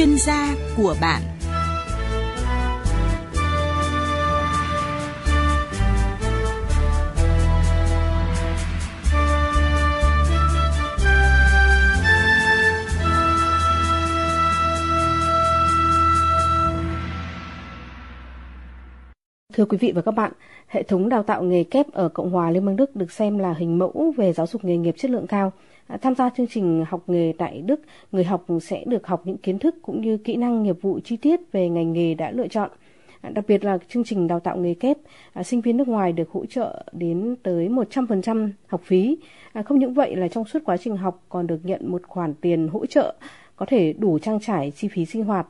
chuyên gia của bạn Thưa quý vị và các bạn, hệ thống đào tạo nghề kép ở Cộng hòa Liên bang Đức được xem là hình mẫu về giáo dục nghề nghiệp chất lượng cao. Tham gia chương trình học nghề tại Đức, người học sẽ được học những kiến thức cũng như kỹ năng nghiệp vụ chi tiết về ngành nghề đã lựa chọn. À, đặc biệt là chương trình đào tạo nghề kép, à, sinh viên nước ngoài được hỗ trợ đến tới 100% học phí. À, không những vậy là trong suốt quá trình học còn được nhận một khoản tiền hỗ trợ có thể đủ trang trải chi phí sinh hoạt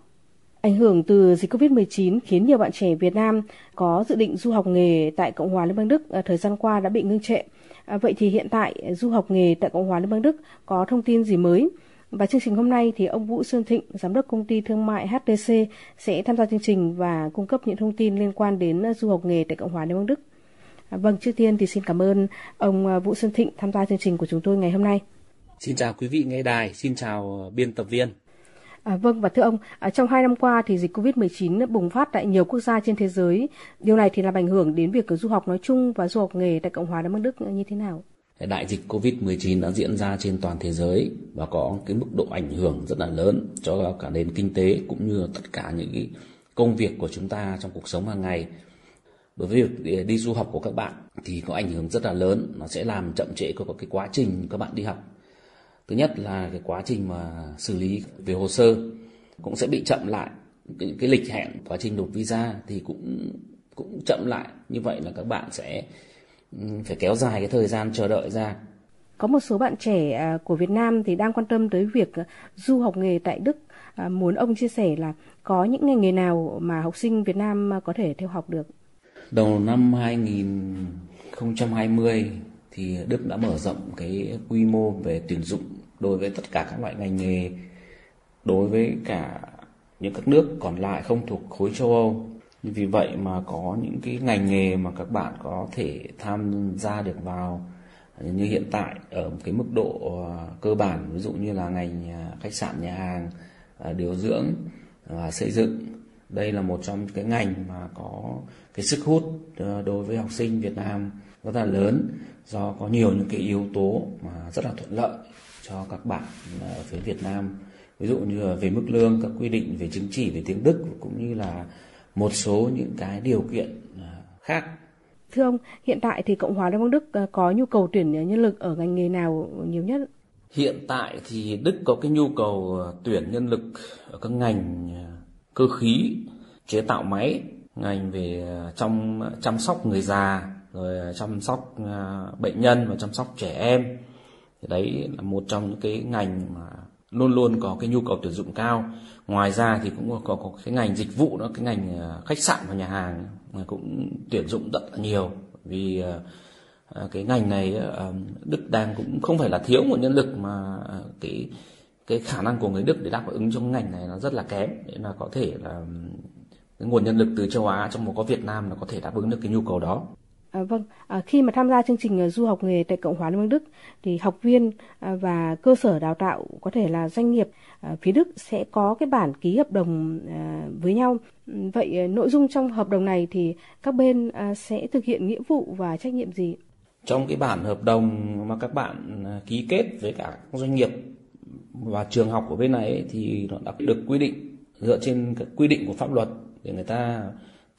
Ảnh hưởng từ dịch COVID-19 khiến nhiều bạn trẻ Việt Nam có dự định du học nghề tại Cộng hòa Liên bang Đức à, thời gian qua đã bị ngưng trệ. À, vậy thì hiện tại du học nghề tại Cộng hòa Liên bang Đức có thông tin gì mới? Và chương trình hôm nay thì ông Vũ Xuân Thịnh, giám đốc công ty thương mại HTC sẽ tham gia chương trình và cung cấp những thông tin liên quan đến à, du học nghề tại Cộng hòa Liên bang Đức. Vâng, trước tiên thì xin cảm ơn ông Vũ Xuân Thịnh tham gia chương trình của chúng tôi ngày hôm nay. Xin chào quý vị nghe đài, xin chào biên tập viên. À, vâng và thưa ông, à, trong hai năm qua thì dịch Covid-19 bùng phát tại nhiều quốc gia trên thế giới. Điều này thì làm ảnh hưởng đến việc du học nói chung và du học nghề tại Cộng hòa Đông Bắc Đức như thế nào? Đại dịch Covid-19 đã diễn ra trên toàn thế giới và có cái mức độ ảnh hưởng rất là lớn cho cả nền kinh tế cũng như tất cả những cái công việc của chúng ta trong cuộc sống hàng ngày. Đối với việc đi du học của các bạn thì có ảnh hưởng rất là lớn, nó sẽ làm chậm trễ của cái quá trình các bạn đi học thứ nhất là cái quá trình mà xử lý về hồ sơ cũng sẽ bị chậm lại. Cái, cái lịch hẹn quá trình nộp visa thì cũng cũng chậm lại. Như vậy là các bạn sẽ phải kéo dài cái thời gian chờ đợi ra. Có một số bạn trẻ à, của Việt Nam thì đang quan tâm tới việc du học nghề tại Đức. À, muốn ông chia sẻ là có những ngành nghề nào mà học sinh Việt Nam có thể theo học được? Đầu năm 2020 thì Đức đã mở rộng cái quy mô về tuyển dụng đối với tất cả các loại ngành nghề, đối với cả những các nước còn lại không thuộc khối châu Âu. Vì vậy mà có những cái ngành nghề mà các bạn có thể tham gia được vào, như hiện tại ở một cái mức độ ờ, cơ bản, ví dụ như là ngành ờ, khách sạn, nhà hàng ờ, điều dưỡng và xây dựng đây là một trong cái ngành mà có cái sức hút đối với học sinh Việt Nam rất là lớn do có nhiều những cái yếu tố mà rất là thuận lợi cho các bạn ở phía Việt Nam. Ví dụ như là về mức lương các quy định về chứng chỉ về tiếng Đức cũng như là một số những cái điều kiện à, khác. Thưa ông, hiện tại thì Cộng hòa Liên bang Đức à, có nhu cầu tuyển nhân lực ở ngành nghề nào nhiều nhất? Hiện tại thì Đức có cái nhu cầu à, tuyển nhân lực ở các ngành cơ khí, chế tạo máy, ngành về trong chăm sóc người già, rồi chăm sóc bệnh nhân và chăm sóc trẻ em thì đấy là một trong những cái ngành mà luôn luôn có cái nhu cầu tuyển dụng cao. Ngoài ra thì cũng có, có cái ngành dịch vụ đó cái ngành à, khách sạn và nhà hàng cũng tuyển dụng rất là nhiều. Vì à, à, cái ngành này Đức đang cũng không phải là thiếu một nhân lực mà cái cái khả năng của người Đức để đáp ứng trong ngành này nó rất là kém. Nên là có thể là cái nguồn nhân lực từ châu Á trong một có Việt Nam nó có thể đáp ứng được cái nhu cầu đó. À, vâng, à, khi mà tham gia chương trình uh, du học nghề tại Cộng hòa Liên bang Đức thì học viên à, và cơ sở đào tạo có thể là doanh nghiệp à, phía Đức sẽ có cái bản ký hợp đồng à, với nhau. Vậy à, nội dung trong hợp đồng này thì các bên à, sẽ thực hiện nghĩa vụ và trách nhiệm gì? Trong cái bản hợp đồng mà các bạn à, ký kết với cả doanh nghiệp và trường học của bên này ấy, thì nó đã được quy định dựa trên các quy định của pháp luật để người ta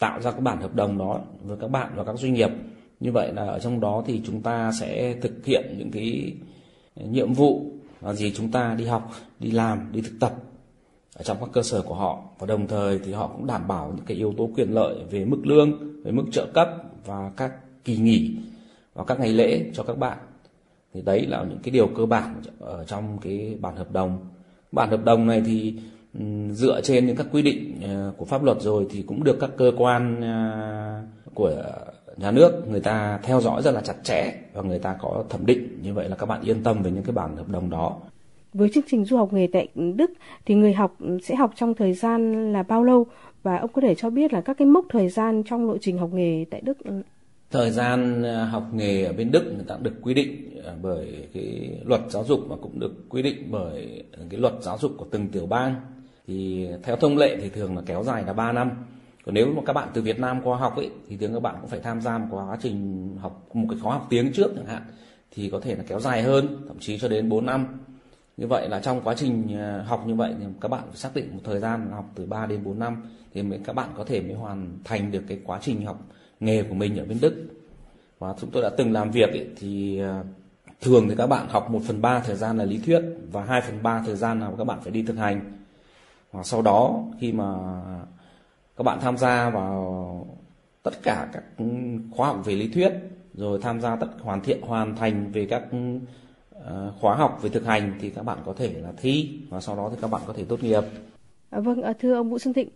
tạo ra cái bản hợp đồng đó với các bạn và các doanh nghiệp. Như vậy là ở trong đó thì chúng ta sẽ thực hiện những cái nhiệm vụ là gì chúng ta đi học, đi làm, đi thực tập ở trong các cơ sở của họ. Và đồng thời thì họ cũng đảm bảo những cái yếu tố quyền lợi về mức lương, về mức trợ cấp và các kỳ nghỉ và các ngày lễ cho các bạn. Thì đấy là những cái điều cơ bản ở trong cái bản hợp đồng. Bản hợp đồng này thì dựa trên những các quy định ờ, của pháp luật rồi thì cũng được các cơ quan ờ, của nhà nước người ta theo dõi rất là chặt chẽ và người ta có thẩm định. Như vậy là các bạn yên tâm về những cái bản hợp đồng đó. Với chương trình du học nghề tại Đức thì người học sẽ học trong thời gian là bao lâu? Và ông có thể cho biết là các cái mốc thời gian trong lộ trình học nghề tại Đức? Thời gian ờ, học nghề ở bên Đức người ta được quy định bởi cái luật giáo dục và cũng được quy định bởi cái luật giáo dục của từng tiểu bang thì theo thông lệ thì thường là kéo dài là 3 năm. Còn nếu mà các bạn từ Việt Nam qua học ấy thì thường các bạn cũng phải tham gia một quá trình học một cái khóa học tiếng trước chẳng hạn thì có thể là kéo dài hơn thậm chí cho đến 4 năm. Như vậy là trong quá trình à, học như vậy thì các bạn phải xác định một thời gian học từ 3 đến 4 năm thì mới các bạn có thể mới hoàn thành được cái quá trình học nghề của mình ở bên Đức. Và chúng tôi đã từng làm việc ấy, thì à, thường thì các bạn học 1 phần 3 thời gian là lý thuyết và 2 phần 3 thời gian là các bạn phải đi thực hành và sau đó khi mà các bạn tham gia vào tất cả các khóa học về lý thuyết rồi tham gia tất hoàn thiện hoàn thành về các ờ, khóa học về thực hành thì các bạn có thể là thi và sau đó thì các bạn có thể tốt nghiệp. À, vâng, à, thưa ông Vũ Xuân Thịnh,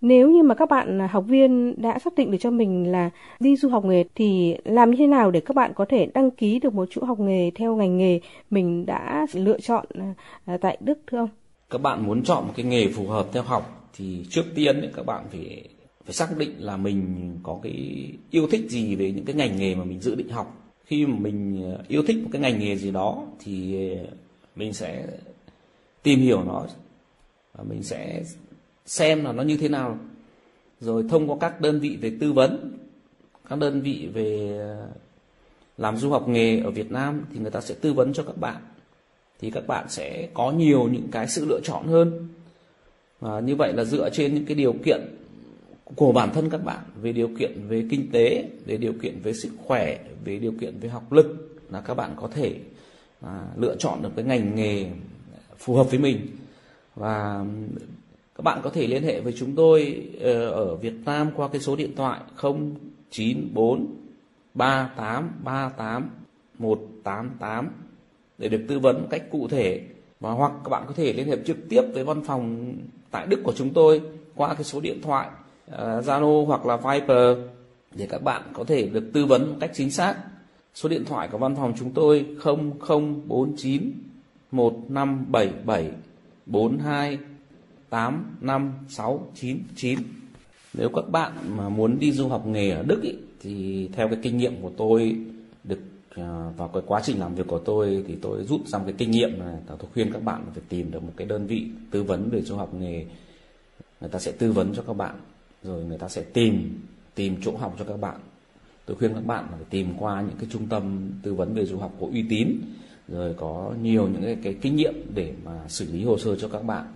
nếu như mà các bạn học viên đã xác định được cho mình là đi du học nghề thì làm như thế nào để các bạn có thể đăng ký được một chỗ học nghề theo ngành nghề mình đã lựa chọn à, à, tại Đức thưa ông? Các bạn muốn chọn một cái nghề phù hợp theo học thì trước tiên ấy, các bạn phải phải xác định là mình có cái yêu thích gì về những cái ngành nghề mà mình dự định học. Khi mà mình ờ, yêu thích một cái ngành nghề gì đó thì ờ, mình sẽ tìm hiểu nó và mình sẽ xem là nó như thế nào. Rồi thông qua các đơn vị về tư vấn các đơn vị về ờ, làm du học nghề ở Việt Nam thì người ta sẽ tư vấn cho các bạn thì các bạn sẽ có nhiều những cái sự lựa chọn hơn. Và như vậy là dựa trên những cái điều kiện của bản thân các bạn về điều kiện về kinh tế về điều kiện về sức khỏe về điều kiện về học lực là các bạn có thể à, lựa chọn được cái ngành nghề phù hợp với mình. Và các bạn có thể liên hệ với chúng tôi ờ, ở Việt Nam qua cái số điện thoại 094 38 38 188 để được tư vấn một cách cụ thể và hoặc các bạn có thể liên hệ trực tiếp với văn phòng tại Đức của chúng tôi qua cái số điện thoại à, Zalo uh, hoặc là Viber để các bạn có thể được tư vấn một cách chính xác. Số điện thoại của văn phòng chúng tôi 0049 1577 42 85699. Nếu các bạn mà muốn đi du học nghề ở Đức ý, thì theo cái kinh nghiệm của tôi Ờ, vào cái quá trình làm việc của tôi thì tôi rút ra một cái kinh nghiệm là tôi khuyên các bạn phải tìm được một cái đơn vị tư vấn về du học nghề. Người ta sẽ tư vấn cho các bạn rồi người ta sẽ tìm tìm chỗ học cho các bạn. Tôi khuyên các bạn là phải tìm qua những cái trung tâm tư vấn về du học có uy tín rồi có nhiều những cái, cái kinh nghiệm để mà xử lý hồ sơ cho các bạn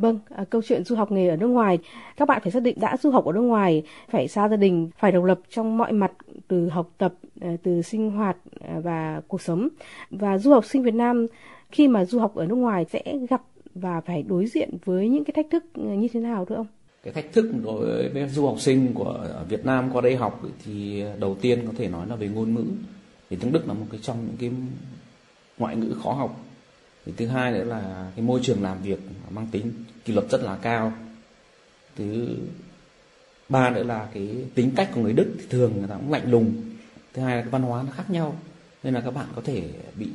vâng, à, câu chuyện du học nghề ở nước ngoài, các bạn phải xác định đã du học ở nước ngoài, phải xa gia đình, phải độc lập trong mọi mặt từ học tập, à, từ sinh hoạt à, và cuộc sống. Và du học sinh Việt Nam khi mà du học ở nước ngoài sẽ gặp và phải đối diện với những cái thách thức à, như thế nào thưa ông? cái thách thức đối với du học sinh của Việt Nam qua đây học thì đầu tiên có thể nói là về ngôn ngữ thì tiếng Đức là một cái trong những cái ngoại ngữ khó học thì thứ hai nữa là cái môi trường làm việc mang tính kỷ luật rất là cao. Thứ ba nữa là cái tính cách của người Đức thì thường người ta cũng lạnh lùng. Thứ hai là cái văn hóa nó khác nhau nên là các bạn có thể bị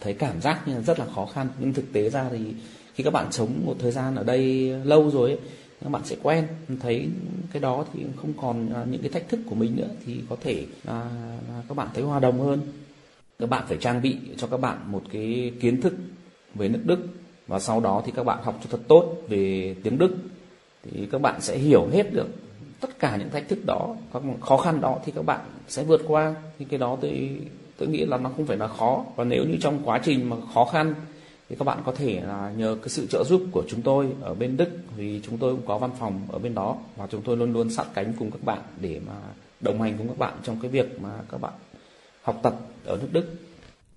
thấy cảm giác như là rất là khó khăn. Nhưng thực tế ra thì khi các bạn sống một thời gian ở đây lâu rồi ấy, các bạn sẽ quen thấy cái đó thì không còn à, những cái thách thức của mình nữa thì có thể là các bạn thấy hòa đồng hơn. Các bạn phải trang bị cho các bạn một cái kiến thức về nước Đức. Và sau đó thì các bạn học cho thật tốt về tiếng Đức. Thì các bạn sẽ hiểu hết được tất cả những thách thức đó. Các khó khăn đó thì các bạn sẽ vượt qua. Thì cái đó tôi tôi nghĩ là nó không phải là khó. Và nếu như trong quá trình mà khó khăn thì các bạn có thể là nhờ cái sự trợ giúp của chúng tôi ở bên Đức. Vì chúng tôi cũng có văn phòng ở bên đó. Và chúng tôi luôn luôn sát cánh cùng các bạn để mà đồng hành cùng các bạn trong cái việc mà các bạn học tập ở nước Đức.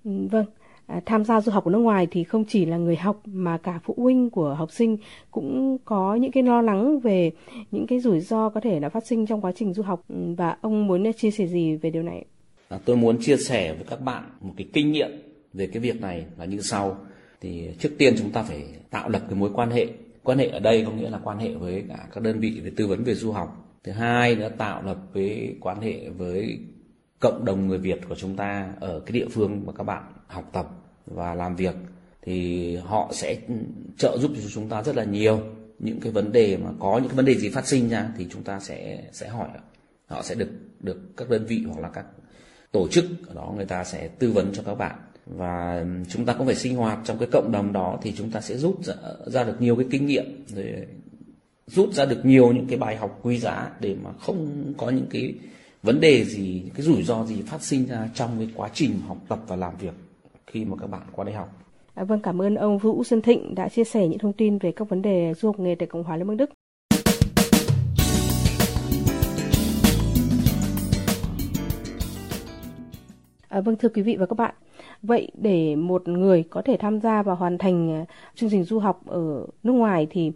Ừ, vâng, À, tham gia du học ở nước ngoài thì không chỉ là người học mà cả phụ huynh của học sinh cũng có những cái lo lắng về những cái rủi ro có thể là phát sinh trong quá trình du học. Ừ, và ông muốn chia sẻ gì về điều này? À, tôi muốn chia sẻ với các bạn một cái kinh nghiệm về cái việc này là như sau. Thì trước tiên chúng ta phải tạo lập cái mối quan hệ. Quan hệ ở đây có nghĩa là quan hệ với cả các đơn vị về tư vấn về du học. Thứ hai nữa tạo lập với quan hệ với cộng đồng người Việt của chúng ta ở cái địa phương mà các bạn học tập và làm việc thì họ sẽ trợ giúp cho chúng ta rất là nhiều. Những cái vấn đề mà có những cái vấn đề gì phát sinh ra thì chúng ta sẽ sẽ hỏi. Họ sẽ được được các đơn vị hoặc là các tổ chức ở đó người ta sẽ tư vấn cho các bạn. Và chúng ta cũng phải sinh hoạt trong cái cộng đồng đó thì chúng ta sẽ rút ra, ra được nhiều cái kinh nghiệm rồi rút ra được nhiều những cái bài học quý giá để mà không có những cái vấn đề gì những cái rủi ro gì phát sinh ra trong cái quá trình học tập và làm việc khi mà các bạn qua đại học. À, vâng, cảm ơn ông Vũ Xuân Thịnh đã chia sẻ những thông tin về các vấn đề du học nghề tại Cộng hòa Liên bang Đức. À, vâng thưa quý vị và các bạn, vậy để một người có thể tham gia và hoàn thành chương trình du học ở nước ngoài thì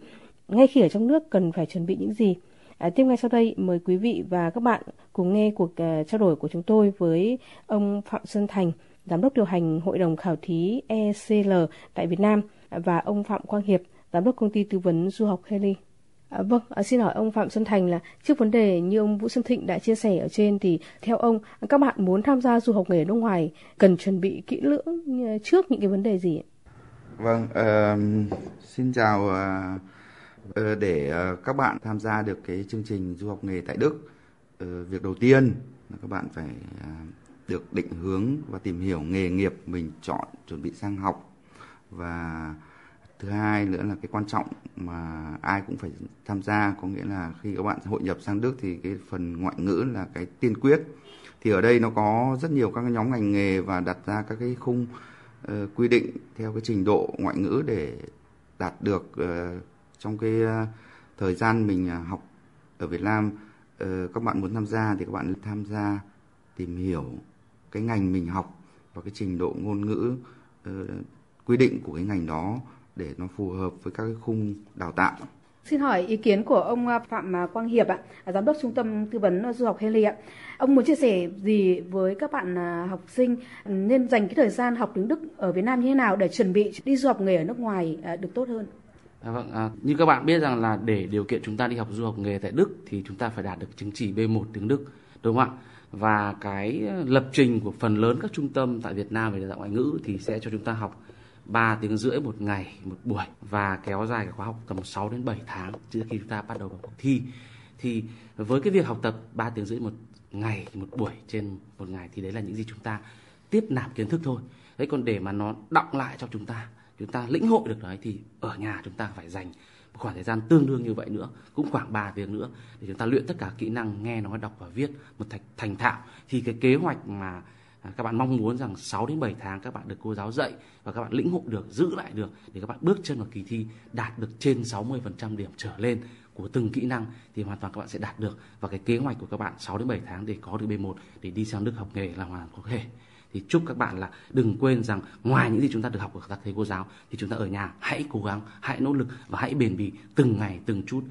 ngay khi ở trong nước cần phải chuẩn bị những gì? À, tiếp ngay sau đây mời quý vị và các bạn cùng nghe cuộc uh, trao đổi của chúng tôi với ông Phạm Xuân Thành, giám đốc điều hành hội đồng khảo thí ECL tại Việt Nam và ông Phạm Quang Hiệp, giám đốc công ty tư vấn du học Haley. À, vâng, à, xin hỏi ông Phạm Xuân Thành là trước vấn đề như ông Vũ Xuân Thịnh đã chia sẻ ở trên thì theo ông các bạn muốn tham gia du học nghề nước ngoài cần chuẩn bị kỹ lưỡng à, trước những cái vấn đề gì? Vâng, uh, xin chào uh, Ờ, để ờ, các bạn tham gia được cái chương trình du học nghề tại Đức. Ờ, việc đầu tiên là các bạn phải à, được định hướng và tìm hiểu nghề nghiệp mình chọn chuẩn bị sang học và thứ hai nữa là cái quan trọng mà ai cũng phải tham gia có nghĩa là khi các bạn hội nhập sang Đức thì cái phần ngoại ngữ là cái tiên quyết thì ở đây nó có rất nhiều các nhóm ngành nghề và đặt ra các cái khung uh, quy định theo cái trình độ ngoại ngữ để đạt được uh, trong cái ờ, thời gian mình ờ, học ở Việt Nam ờ, các bạn muốn tham gia thì các bạn tham gia tìm hiểu cái ngành mình học và cái trình độ ngôn ngữ quy định của cái ngành đó để nó phù hợp với các cái khung đào tạo. Xin hỏi ý kiến của ông Phạm Quang Hiệp ạ, à, giám đốc trung tâm tư vấn du học Haley ạ. Ông muốn chia sẻ gì với các bạn học sinh nên dành cái thời gian học tiếng Đức ở Việt Nam như thế nào để chuẩn bị đi du học nghề ở nước ngoài được tốt hơn? À, vâng, à, như các bạn biết rằng là để điều kiện chúng ta đi học du học nghề tại Đức thì chúng ta phải đạt được chứng chỉ B1 tiếng Đức, đúng không ạ? Và cái lập trình của phần lớn các trung tâm tại Việt Nam về đào tạo ngoại ngữ thì sẽ cho chúng ta học 3 tiếng rưỡi một ngày một buổi và kéo dài cái khóa học tầm 6 đến 7 tháng trước khi chúng ta bắt đầu vào cuộc thi thì với cái việc học tập 3 tiếng rưỡi một ngày một buổi trên một ngày thì đấy là những gì chúng ta tiếp nạp kiến thức thôi đấy còn để mà nó đọng lại cho chúng ta chúng ta lĩnh hội được đấy thì ở nhà chúng ta phải dành một khoảng thời gian tương đương như vậy nữa cũng khoảng 3 tiếng nữa để chúng ta luyện tất cả kỹ năng nghe nói đọc và viết một thành, thành thạo thì cái kế hoạch mà à, các bạn mong muốn rằng 6 đến 7 tháng các bạn được cô giáo dạy và các bạn lĩnh hội được, giữ lại được để các bạn bước chân vào kỳ thi đạt được trên 60% điểm trở lên của từng kỹ năng thì hoàn toàn các bạn sẽ đạt được và cái kế hoạch của các bạn 6 đến 7 tháng để có được B1 để đi sang Đức học nghề là hoàn toàn có thể. Thì chúc các bạn là đừng quên rằng ngoài những gì chúng ta được học của các thầy cô giáo thì chúng ta ở nhà hãy cố gắng, hãy nỗ lực và hãy bền bỉ từng ngày từng chút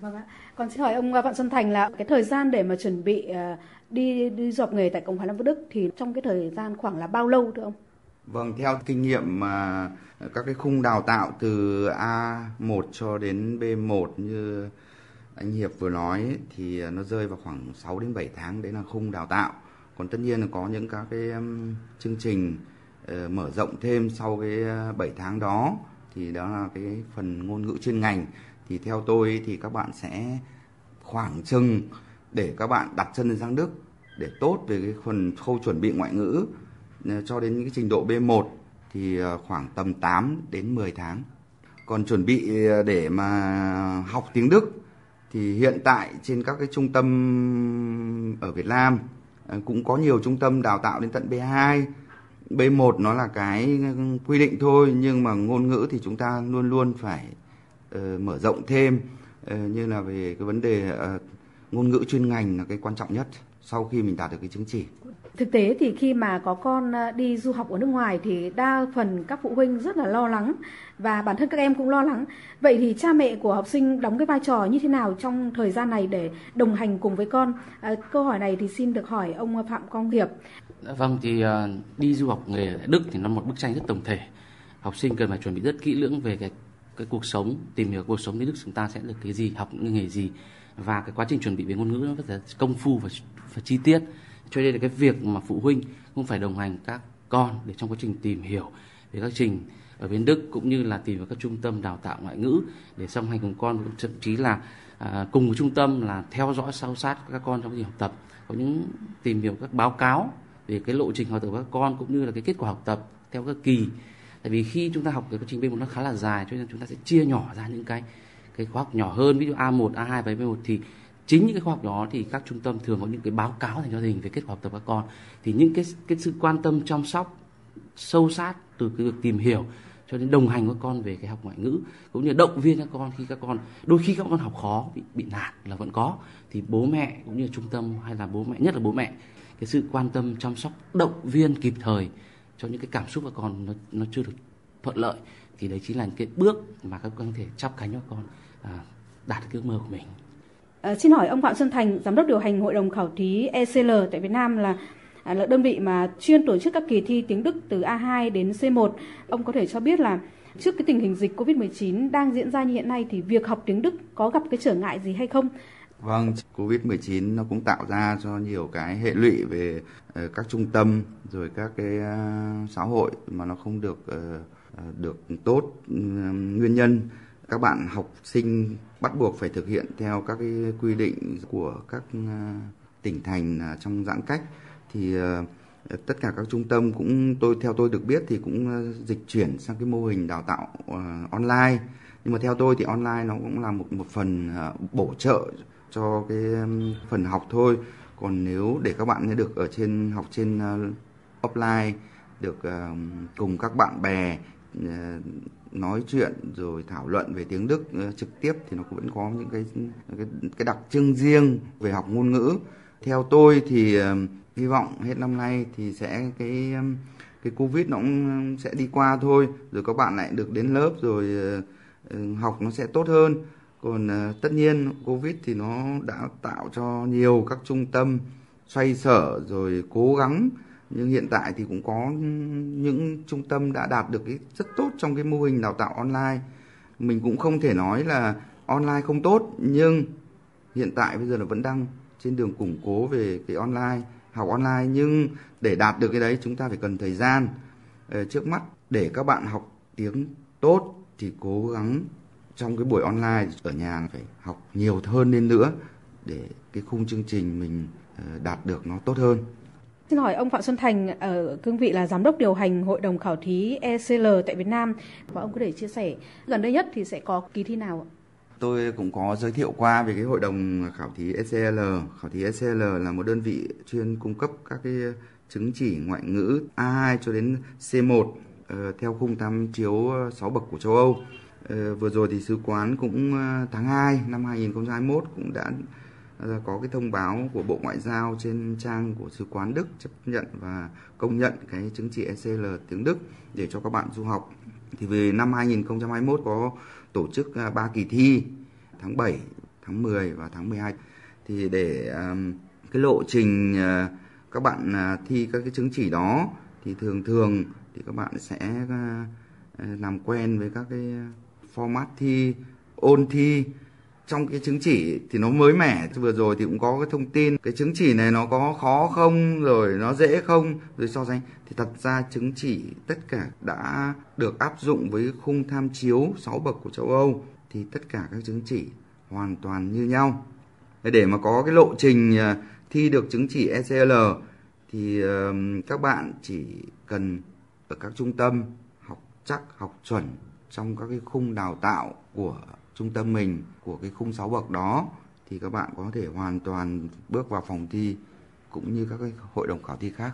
Vâng ạ. Còn xin hỏi ông Phạm Xuân Thành là cái thời gian để mà chuẩn bị ờ, đi đi du học nghề tại Cộng hòa Nam Bắc Đức thì trong cái thời gian khoảng là bao lâu thưa ông? Vâng, theo kinh nghiệm mà các cái khung đào tạo từ A1 cho đến B1 như anh Hiệp vừa nói thì nó rơi vào khoảng 6 đến 7 tháng đấy là khung đào tạo. Còn tất nhiên là có những các cái chương trình ờ, mở rộng thêm sau cái ờ, 7 tháng đó. Thì đó là cái phần ngôn ngữ chuyên ngành. Thì theo tôi thì các bạn sẽ khoảng chừng để các bạn đặt chân sang Đức để tốt về cái phần khâu chuẩn bị ngoại ngữ. Ờ, cho đến cái trình độ B1 thì khoảng tầm 8 đến 10 tháng. Còn chuẩn bị để mà học tiếng Đức thì hiện tại trên các cái trung tâm ở Việt Nam Ờ, cũng có nhiều trung tâm đào tạo đến tận B2. B1 nó là cái quy định thôi nhưng mà ngôn ngữ thì chúng ta luôn luôn phải uh, mở rộng thêm uh, như là về cái vấn đề uh, ngôn ngữ chuyên ngành là cái quan trọng nhất sau khi mình đạt được cái chứng chỉ. Thực tế thì khi mà có con à, đi du học ở nước ngoài thì đa phần các phụ huynh rất là lo lắng và bản thân các em cũng lo lắng. Vậy thì cha mẹ của học sinh đóng cái vai trò như thế nào trong thời gian này để đồng hành cùng với con? À, câu hỏi này thì xin được hỏi ông Phạm Quang Hiệp. Dạ vâng thì à, đi du học nghề ở Đức thì nó một bức tranh rất tổng thể. Học sinh cần phải chuẩn bị rất kỹ lưỡng về cái cái cuộc sống tìm hiểu cuộc sống đến đức chúng ta sẽ được cái gì học những nghề gì và cái quá trình chuẩn bị về ngôn ngữ nó rất là công phu và, và chi tiết cho nên là cái việc mà phụ huynh cũng phải đồng hành các con để trong quá trình tìm hiểu về các trình ở bên Đức cũng như là tìm vào các trung tâm đào tạo ngoại ngữ để song hành cùng con thậm chí là à, cùng với trung tâm là theo dõi sâu sát các con trong quá trình học tập. Có những tìm hiểu các báo cáo về cái lộ trình học tập của các con cũng như là cái kết quả học tập theo các kỳ. Tại vì khi chúng ta học cái quá trình B1 nó khá là dài cho nên chúng ta sẽ chia nhỏ ra những cái cái khóa học nhỏ hơn. Ví dụ A1, A2 và B1 thì chính những cái khoa học đó thì các trung tâm thường có những cái báo cáo thành cho gia đình về kết quả học tập các con thì những cái cái sự quan tâm chăm sóc sâu sát từ cái việc tìm hiểu cho đến đồng hành với con về cái học ngoại ngữ cũng như động viên các con khi các con đôi khi các con học khó bị bị nản là vẫn có thì bố mẹ cũng như trung tâm hay là bố mẹ nhất là bố mẹ cái sự quan tâm chăm sóc động viên kịp thời cho những cái cảm xúc của con nó nó chưa được thuận lợi thì đấy chính là những cái bước mà các con có thể chắp cánh cho con à, đạt được ước mơ của mình. À, xin hỏi ông Phạm Xuân Thành, giám đốc điều hành hội đồng khảo thí ECL tại Việt Nam là à, là đơn vị mà chuyên tổ chức các kỳ thi tiếng Đức từ A2 đến C1. Ông có thể cho biết là trước cái tình hình dịch Covid-19 đang diễn ra như hiện nay thì việc học tiếng Đức có gặp cái trở ngại gì hay không? Vâng, Covid-19 nó cũng tạo ra cho nhiều cái hệ lụy về ờ, các trung tâm rồi các cái ờ, xã hội mà nó không được được tốt nguyên nhân các bạn học sinh bắt buộc phải thực hiện theo các cái quy định của các ờ, tỉnh thành ờ, trong giãn cách. Thì ờ, tất cả các trung tâm cũng, tôi, theo tôi được biết thì cũng dịch chuyển sang cái mô hình đào tạo online. Nhưng mà theo tôi thì online nó cũng là một một phần bổ trợ cho cái phần học thôi. Còn nếu để các bạn được ở trên, học trên offline, được cùng các bạn bè nói chuyện rồi thảo luận về tiếng Đức ờ, trực tiếp thì nó cũng vẫn có những cái cái, cái đặc trưng riêng về học ngôn ngữ. Theo tôi thì ờ, hy vọng hết năm nay thì sẽ cái ờ, cái covid nó cũng sẽ đi qua thôi rồi các bạn lại được đến lớp rồi ừ, học nó sẽ tốt hơn. Còn tất nhiên covid thì nó đã tạo cho nhiều các trung tâm xoay sở rồi cố gắng nhưng hiện tại thì cũng có những trung tâm đã đạt được cái rất tốt trong cái mô hình đào tạo online. Mình cũng không thể nói là online không tốt, nhưng hiện tại bây giờ là vẫn đang trên đường củng cố về cái online, học online. Nhưng để đạt được cái đấy, chúng ta phải cần thời gian. Ờ, trước mắt để các bạn học tiếng tốt thì cố gắng trong cái buổi online ở nhà phải học nhiều hơn lên nữa để cái khung chương trình mình ờ, đạt được nó tốt hơn. Xin hỏi ông Phạm Xuân Thành ở cương vị là giám đốc điều hành hội đồng khảo thí ECL tại Việt Nam và ông có thể chia sẻ, gần đây nhất thì sẽ có kỳ thi nào ạ? Tôi cũng có giới thiệu qua về cái hội đồng khảo thí ECL. Khảo thí ECL là một đơn vị chuyên cung cấp các cái chứng chỉ ngoại ngữ A2 cho đến C1 ờ, theo khung tham chiếu 6 bậc của châu Âu. Ờ, vừa rồi thì sứ quán cũng tháng 2 năm 2021 cũng đã có cái thông báo của Bộ Ngoại giao trên trang của sứ quán Đức chấp nhận và công nhận cái chứng chỉ ECL tiếng Đức để cho các bạn du học. Thì về năm 2021 có tổ chức à, 3 kỳ thi tháng 7, tháng 10 và tháng 12 thì để à, cái lộ trình à, các bạn thi các cái chứng chỉ đó thì thường thường thì các bạn sẽ làm quen với các cái format thi ôn thi trong cái chứng chỉ thì nó mới mẻ, vừa rồi thì cũng có cái thông tin. Cái chứng chỉ này nó có khó không, rồi nó dễ không, rồi so sánh. Thì thật ra chứng chỉ tất cả đã được áp dụng với khung tham chiếu 6 bậc của châu Âu, thì tất cả các chứng chỉ hoàn toàn như nhau. Để mà có cái lộ trình à, thi được chứng chỉ ECL thì ờ, các bạn chỉ cần ở các trung tâm học chắc, học chuẩn trong các cái khung đào tạo của trung tâm mình của cái khung 6 bậc đó thì các bạn có thể hoàn toàn bước vào phòng thi cũng như các cái hội đồng khảo thi khác.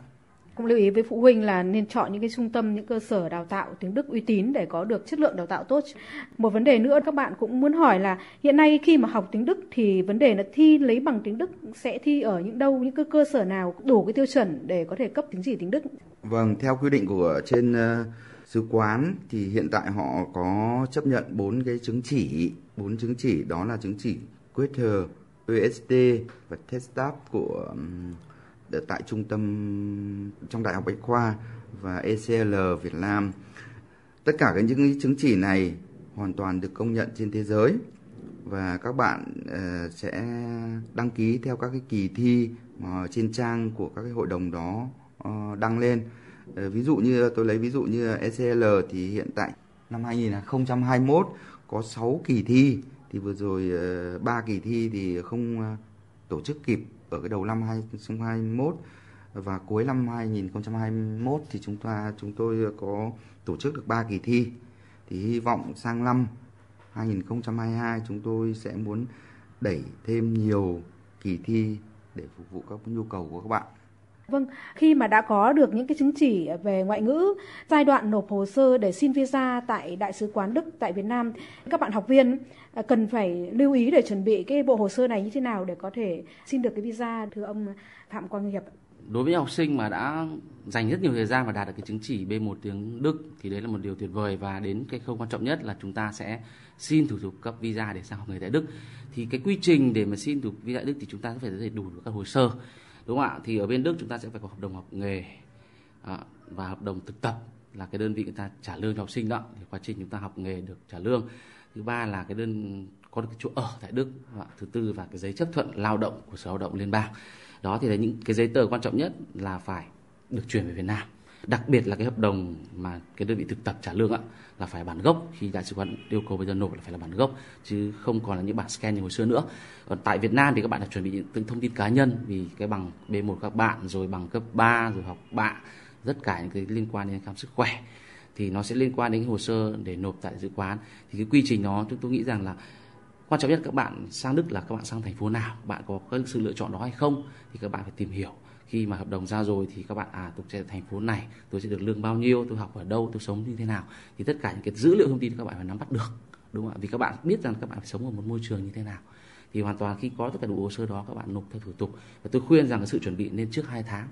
Cũng lưu ý với phụ huynh là nên chọn những cái trung tâm, những cơ sở đào tạo tiếng Đức uy tín để có được chất lượng đào tạo tốt. Một vấn đề nữa các bạn cũng muốn hỏi là hiện nay khi mà học tiếng Đức thì vấn đề là thi lấy bằng tiếng Đức sẽ thi ở những đâu, những cái cơ sở nào đủ cái tiêu chuẩn để có thể cấp chứng chỉ tiếng Đức? Vâng, theo quy định của trên uh, sứ quán thì hiện tại họ có chấp nhận bốn cái chứng chỉ bốn chứng chỉ. Đó là chứng chỉ Quater, UST và TESTAP của tại trung tâm trong đại học bách khoa và ECL Việt Nam. Tất cả cái những chứng chỉ này hoàn toàn được công nhận trên thế giới và các bạn uh, sẽ đăng ký theo các cái kỳ thi mà trên trang của các cái hội đồng đó uh, đăng lên. Ờ, ví dụ như, tôi lấy ví dụ như ECL thì hiện tại năm 2021 có 6 kỳ thi. Thì vừa rồi ờ, ba kỳ thi thì không ờ, tổ chức kịp ở cái đầu năm 2021 và cuối năm 2021 thì chúng ta, chúng tôi có tổ chức được 3 kỳ thi. Thì hy vọng sang năm 2022 chúng tôi sẽ muốn đẩy thêm nhiều kỳ thi để phục vụ các nhu cầu của các bạn. Vâng, khi mà đã có được những cái chứng chỉ về ngoại ngữ, giai đoạn nộp hồ sơ để xin visa tại Đại sứ quán Đức tại Việt Nam, các bạn học viên à, cần phải lưu ý để chuẩn bị cái bộ hồ sơ này như thế nào để có thể xin được cái visa thưa ông Phạm Quang Hiệp? Đối với học sinh mà đã dành rất nhiều thời gian và đạt được cái chứng chỉ B1 tiếng Đức thì đấy là một điều tuyệt vời và đến cái khâu quan trọng nhất là chúng ta sẽ xin thủ tục cấp visa để sang học nghề tại Đức. Thì cái quy trình để mà xin thủ tục visa tại Đức thì chúng ta phải đầy đủ các hồ sơ đúng không ạ? Thì ở bên đức chúng ta sẽ phải có hợp đồng học nghề à, và hợp đồng thực tập là cái đơn vị người ta trả lương cho học sinh đó. Thì quá trình chúng ta học nghề được trả lương. Thứ ba là cái đơn có được cái chỗ ở tại đức và thứ tư và cái giấy chấp thuận lao động của sở lao động liên bang. Đó thì là những cái giấy tờ quan trọng nhất là phải được chuyển về việt nam đặc biệt là cái hợp đồng mà cái đơn vị thực tập trả lương ạ, là phải bản gốc. Khi đại sứ quán yêu cầu bây giờ nộp là phải là bản gốc, chứ không còn là những bản scan như hồi xưa nữa. Còn tại Việt Nam thì các bạn đã chuẩn bị những thông tin cá nhân, vì cái bằng B1 các bạn, rồi bằng cấp 3 rồi học bạ, tất cả những cái liên quan đến khám sức khỏe. Thì nó sẽ liên quan đến cái hồ sơ để nộp tại dự quán. Thì cái quy trình đó chúng tôi nghĩ rằng là quan trọng nhất các bạn sang Đức là các bạn sang thành phố nào, bạn có cái sự lựa chọn đó hay không, thì các bạn phải tìm hiểu khi mà hợp đồng ra rồi thì các bạn à tôi sẽ thành phố này tôi sẽ được lương bao nhiêu tôi học ở đâu tôi sống như thế nào. Thì tất cả những cái dữ liệu thông tin các bạn phải nắm bắt được đúng không ạ? Vì các bạn biết rằng các bạn phải sống ở một môi trường như thế nào. Thì hoàn toàn khi có tất cả đủ hồ sơ đó các bạn nộp theo thủ tục. Và tôi khuyên rằng cái sự chuẩn bị nên trước 2 tháng.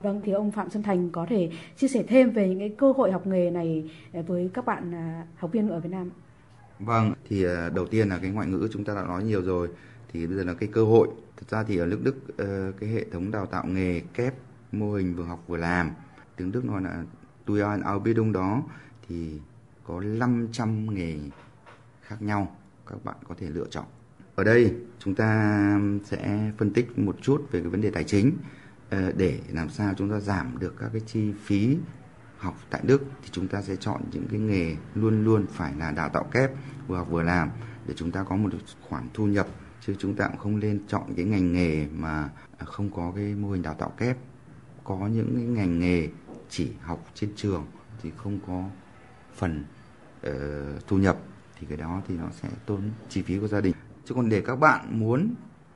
Vâng, thì ông Phạm Xuân Thành có thể chia sẻ thêm về những cái cơ hội học nghề này với các bạn à, học viên ở Việt Nam. Vâng, thì à, đầu tiên là cái ngoại ngữ chúng ta đã nói nhiều rồi. Thì bây giờ là cái cơ hội thực ra thì ở nước Đức ờ, cái hệ thống đào tạo nghề kép mô hình vừa học vừa làm, tiếng Đức nói là Tui an Ausbildung đó, thì có 500 nghề khác nhau các bạn có thể lựa chọn. Ở đây chúng ta sẽ phân tích một chút về cái vấn đề tài chính ờ, để làm sao chúng ta giảm được các cái chi phí học tại Đức, thì chúng ta sẽ chọn những cái nghề luôn luôn phải là đào tạo kép, vừa học vừa làm, để chúng ta có một khoản thu nhập chứ chúng ta cũng không nên chọn cái ngành nghề mà không có cái mô hình đào tạo kép. Có những cái ngành nghề chỉ học trên trường thì không có phần uh, thu nhập thì cái đó thì nó sẽ tốn chi phí của gia đình. Chứ còn để các bạn muốn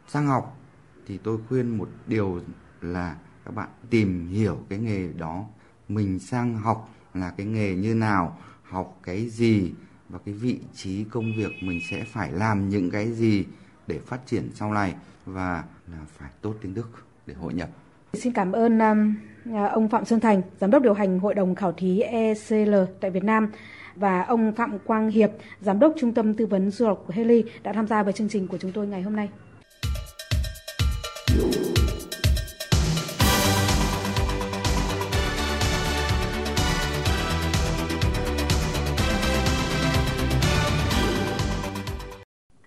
sang học thì tôi khuyên một điều là các bạn tìm hiểu cái nghề đó. Mình sang học là cái nghề như nào học cái gì và cái vị trí công việc mình sẽ phải làm những cái gì để phát triển sau này và là phải tốt tiếng Đức để hội nhập. Xin cảm ơn um, à, ông Phạm Xuân Thành, giám đốc điều hành Hội đồng khảo thí ECL tại Việt Nam và ông Phạm Quang Hiệp, giám đốc Trung tâm tư vấn du học của Heli đã tham gia vào chương trình của chúng tôi ngày hôm nay.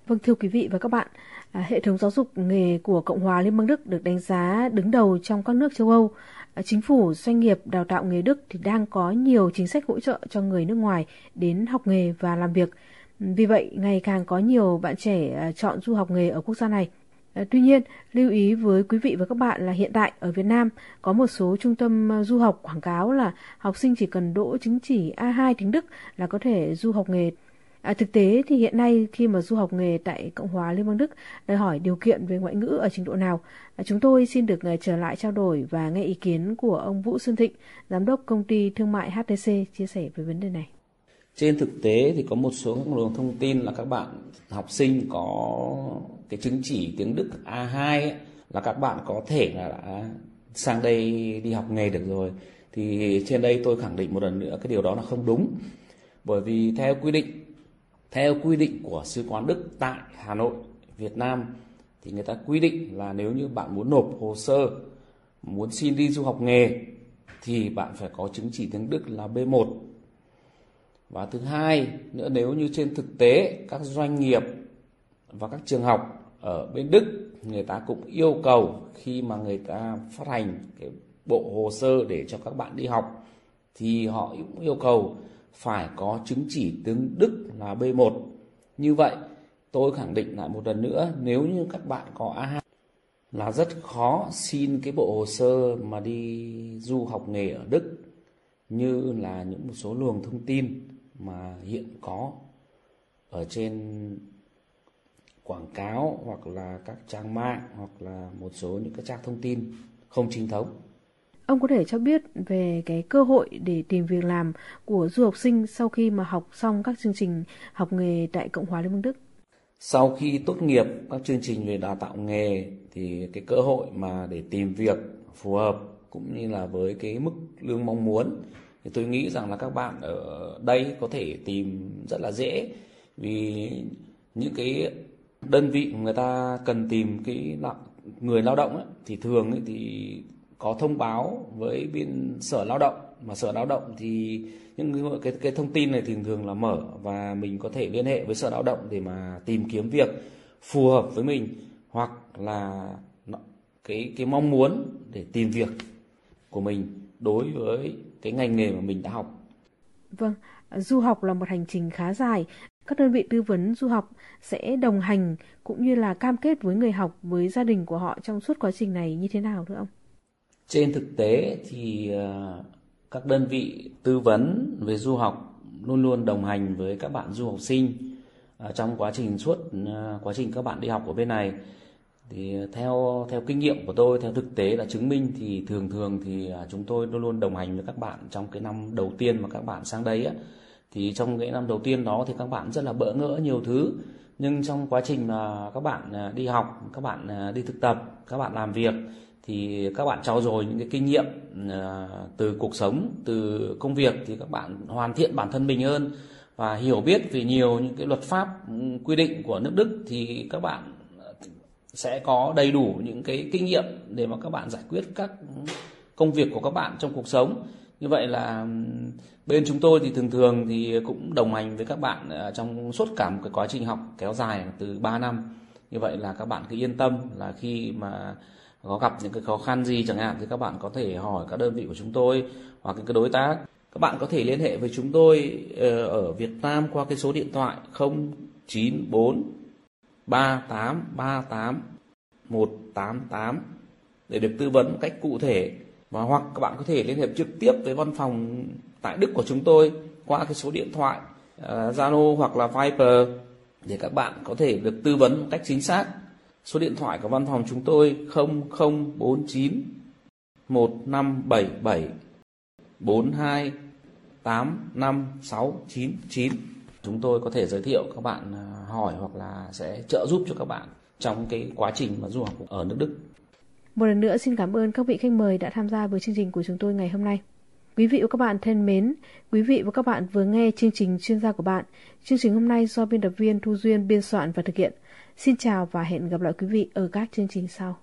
Vâng thưa quý vị và các bạn, à, hệ thống giáo dục nghề của Cộng hòa Liên bang Đức được đánh giá đứng đầu trong các nước châu Âu. À, chính phủ, doanh nghiệp đào tạo nghề Đức thì đang có nhiều chính sách hỗ trợ cho người nước ngoài đến học nghề và làm việc. Vì vậy, ngày càng có nhiều bạn trẻ à, chọn du học nghề ở quốc gia này. À, tuy nhiên, lưu ý với quý vị và các bạn là hiện tại ở Việt Nam có một số trung tâm à, du học quảng cáo là học sinh chỉ cần đỗ chứng chỉ A2 tiếng Đức là có thể du học nghề À, thực tế thì hiện nay khi mà du học nghề tại Cộng hòa Liên bang Đức đòi hỏi điều kiện về ngoại ngữ ở trình độ nào, à, chúng tôi xin được uh, trở lại trao đổi và nghe ý kiến của ông Vũ Xuân Thịnh, giám đốc công ty thương mại HTC chia sẻ về vấn đề này. Trên thực tế thì có một số các luồng thông tin là các bạn học sinh có cái chứng chỉ tiếng Đức A2 ấy, là các bạn có thể là đã sang đây đi học nghề được rồi. Thì trên đây tôi khẳng định một lần nữa cái điều đó là không đúng. Bởi vì theo quy định theo quy định của Sứ quán Đức tại Hà Nội, Việt Nam thì người ta quy định là nếu như bạn muốn nộp hồ sơ, muốn xin đi du học nghề thì bạn phải có chứng chỉ tiếng Đức là B1. Và thứ hai nữa nếu như trên thực tế các doanh nghiệp và các trường học ở bên Đức người ta cũng yêu cầu khi mà người ta phát hành cái bộ hồ sơ để cho các bạn đi học thì họ cũng yêu cầu phải có chứng chỉ tiếng Đức là B1. Như vậy, tôi khẳng định lại một lần nữa, nếu như các bạn có A2 là rất khó xin cái bộ hồ sơ mà đi du học nghề ở Đức như là những một số luồng thông tin mà hiện có ở trên quảng cáo hoặc là các trang mạng hoặc là một số những các trang thông tin không chính thống. Ông có thể cho biết về cái cơ hội để tìm việc làm của du học sinh sau khi mà học xong các chương trình học nghề tại Cộng hòa Liên bang Đức? Sau khi tốt nghiệp các chương trình về đào tạo nghề thì cái cơ hội mà để tìm việc phù hợp cũng như là với cái mức lương mong muốn thì tôi nghĩ rằng là các bạn ở đây có thể tìm rất là dễ vì những cái đơn vị người ta cần tìm cái người lao động ấy, thì thường ấy, thì có thông báo với bên sở lao động mà sở lao động thì những cái cái thông tin này thường thường là mở và mình có thể liên hệ với sở lao động để mà tìm kiếm việc phù hợp với mình hoặc là cái cái mong muốn để tìm việc của mình đối với cái ngành nghề mà mình đã học. Vâng, du học là một hành trình khá dài. Các đơn vị tư vấn du học sẽ đồng hành cũng như là cam kết với người học với gia đình của họ trong suốt quá trình này như thế nào nữa ông? Trên thực tế thì ờ, các đơn vị tư vấn về du học luôn luôn đồng hành với các bạn du học sinh ờ, trong quá trình suốt ờ, quá trình các bạn đi học ở bên này. Thì theo theo kinh nghiệm của tôi, theo thực tế đã chứng minh thì thường thường thì chúng tôi luôn luôn đồng hành với các bạn trong cái năm đầu tiên mà các bạn sang đây á. Thì trong cái năm đầu tiên đó thì các bạn rất là bỡ ngỡ nhiều thứ. Nhưng trong quá trình mà các bạn đi học, các bạn đi thực tập, các bạn làm việc thì các bạn trau dồi những cái kinh nghiệm à, từ cuộc sống, từ công việc thì các bạn hoàn thiện bản thân mình hơn. Và hiểu biết về nhiều những cái luật pháp quy định của nước Đức thì các bạn à, sẽ có đầy đủ những cái kinh nghiệm để mà các bạn giải quyết các công việc của các bạn trong cuộc sống. Như vậy là bên chúng tôi thì thường thường thì cũng đồng hành với các bạn à, trong suốt cả một cái quá trình học kéo dài từ 3 năm. Như vậy là các bạn cứ yên tâm là khi mà có gặp những cái khó khăn gì chẳng hạn thì các bạn có thể hỏi các đơn vị của chúng tôi hoặc những cái đối tác. Các bạn có thể liên hệ với chúng tôi ờ, ở Việt Nam qua cái số điện thoại 094 3838 188 để được tư vấn một cách cụ thể. Và hoặc các bạn có thể liên hệ trực tiếp với văn phòng tại Đức của chúng tôi qua cái số điện thoại ờ, Zalo uh, hoặc là Viber để các bạn có thể được tư vấn một cách chính xác. Số điện thoại của văn phòng chúng tôi 0049 1577 42 85699. Chúng tôi có thể giới thiệu các bạn à, hỏi hoặc là sẽ trợ giúp cho các bạn trong cái quá trình mà du học ở nước Đức. Một lần nữa xin cảm ơn các vị khách mời đã tham gia với chương trình của chúng tôi ngày hôm nay. Quý vị và các bạn thân mến, quý vị và các bạn vừa nghe chương trình chuyên gia của bạn. Chương trình hôm nay do biên tập viên Thu Duyên biên soạn và thực hiện. Xin chào và hẹn gặp lại quý vị ở các chương trình sau.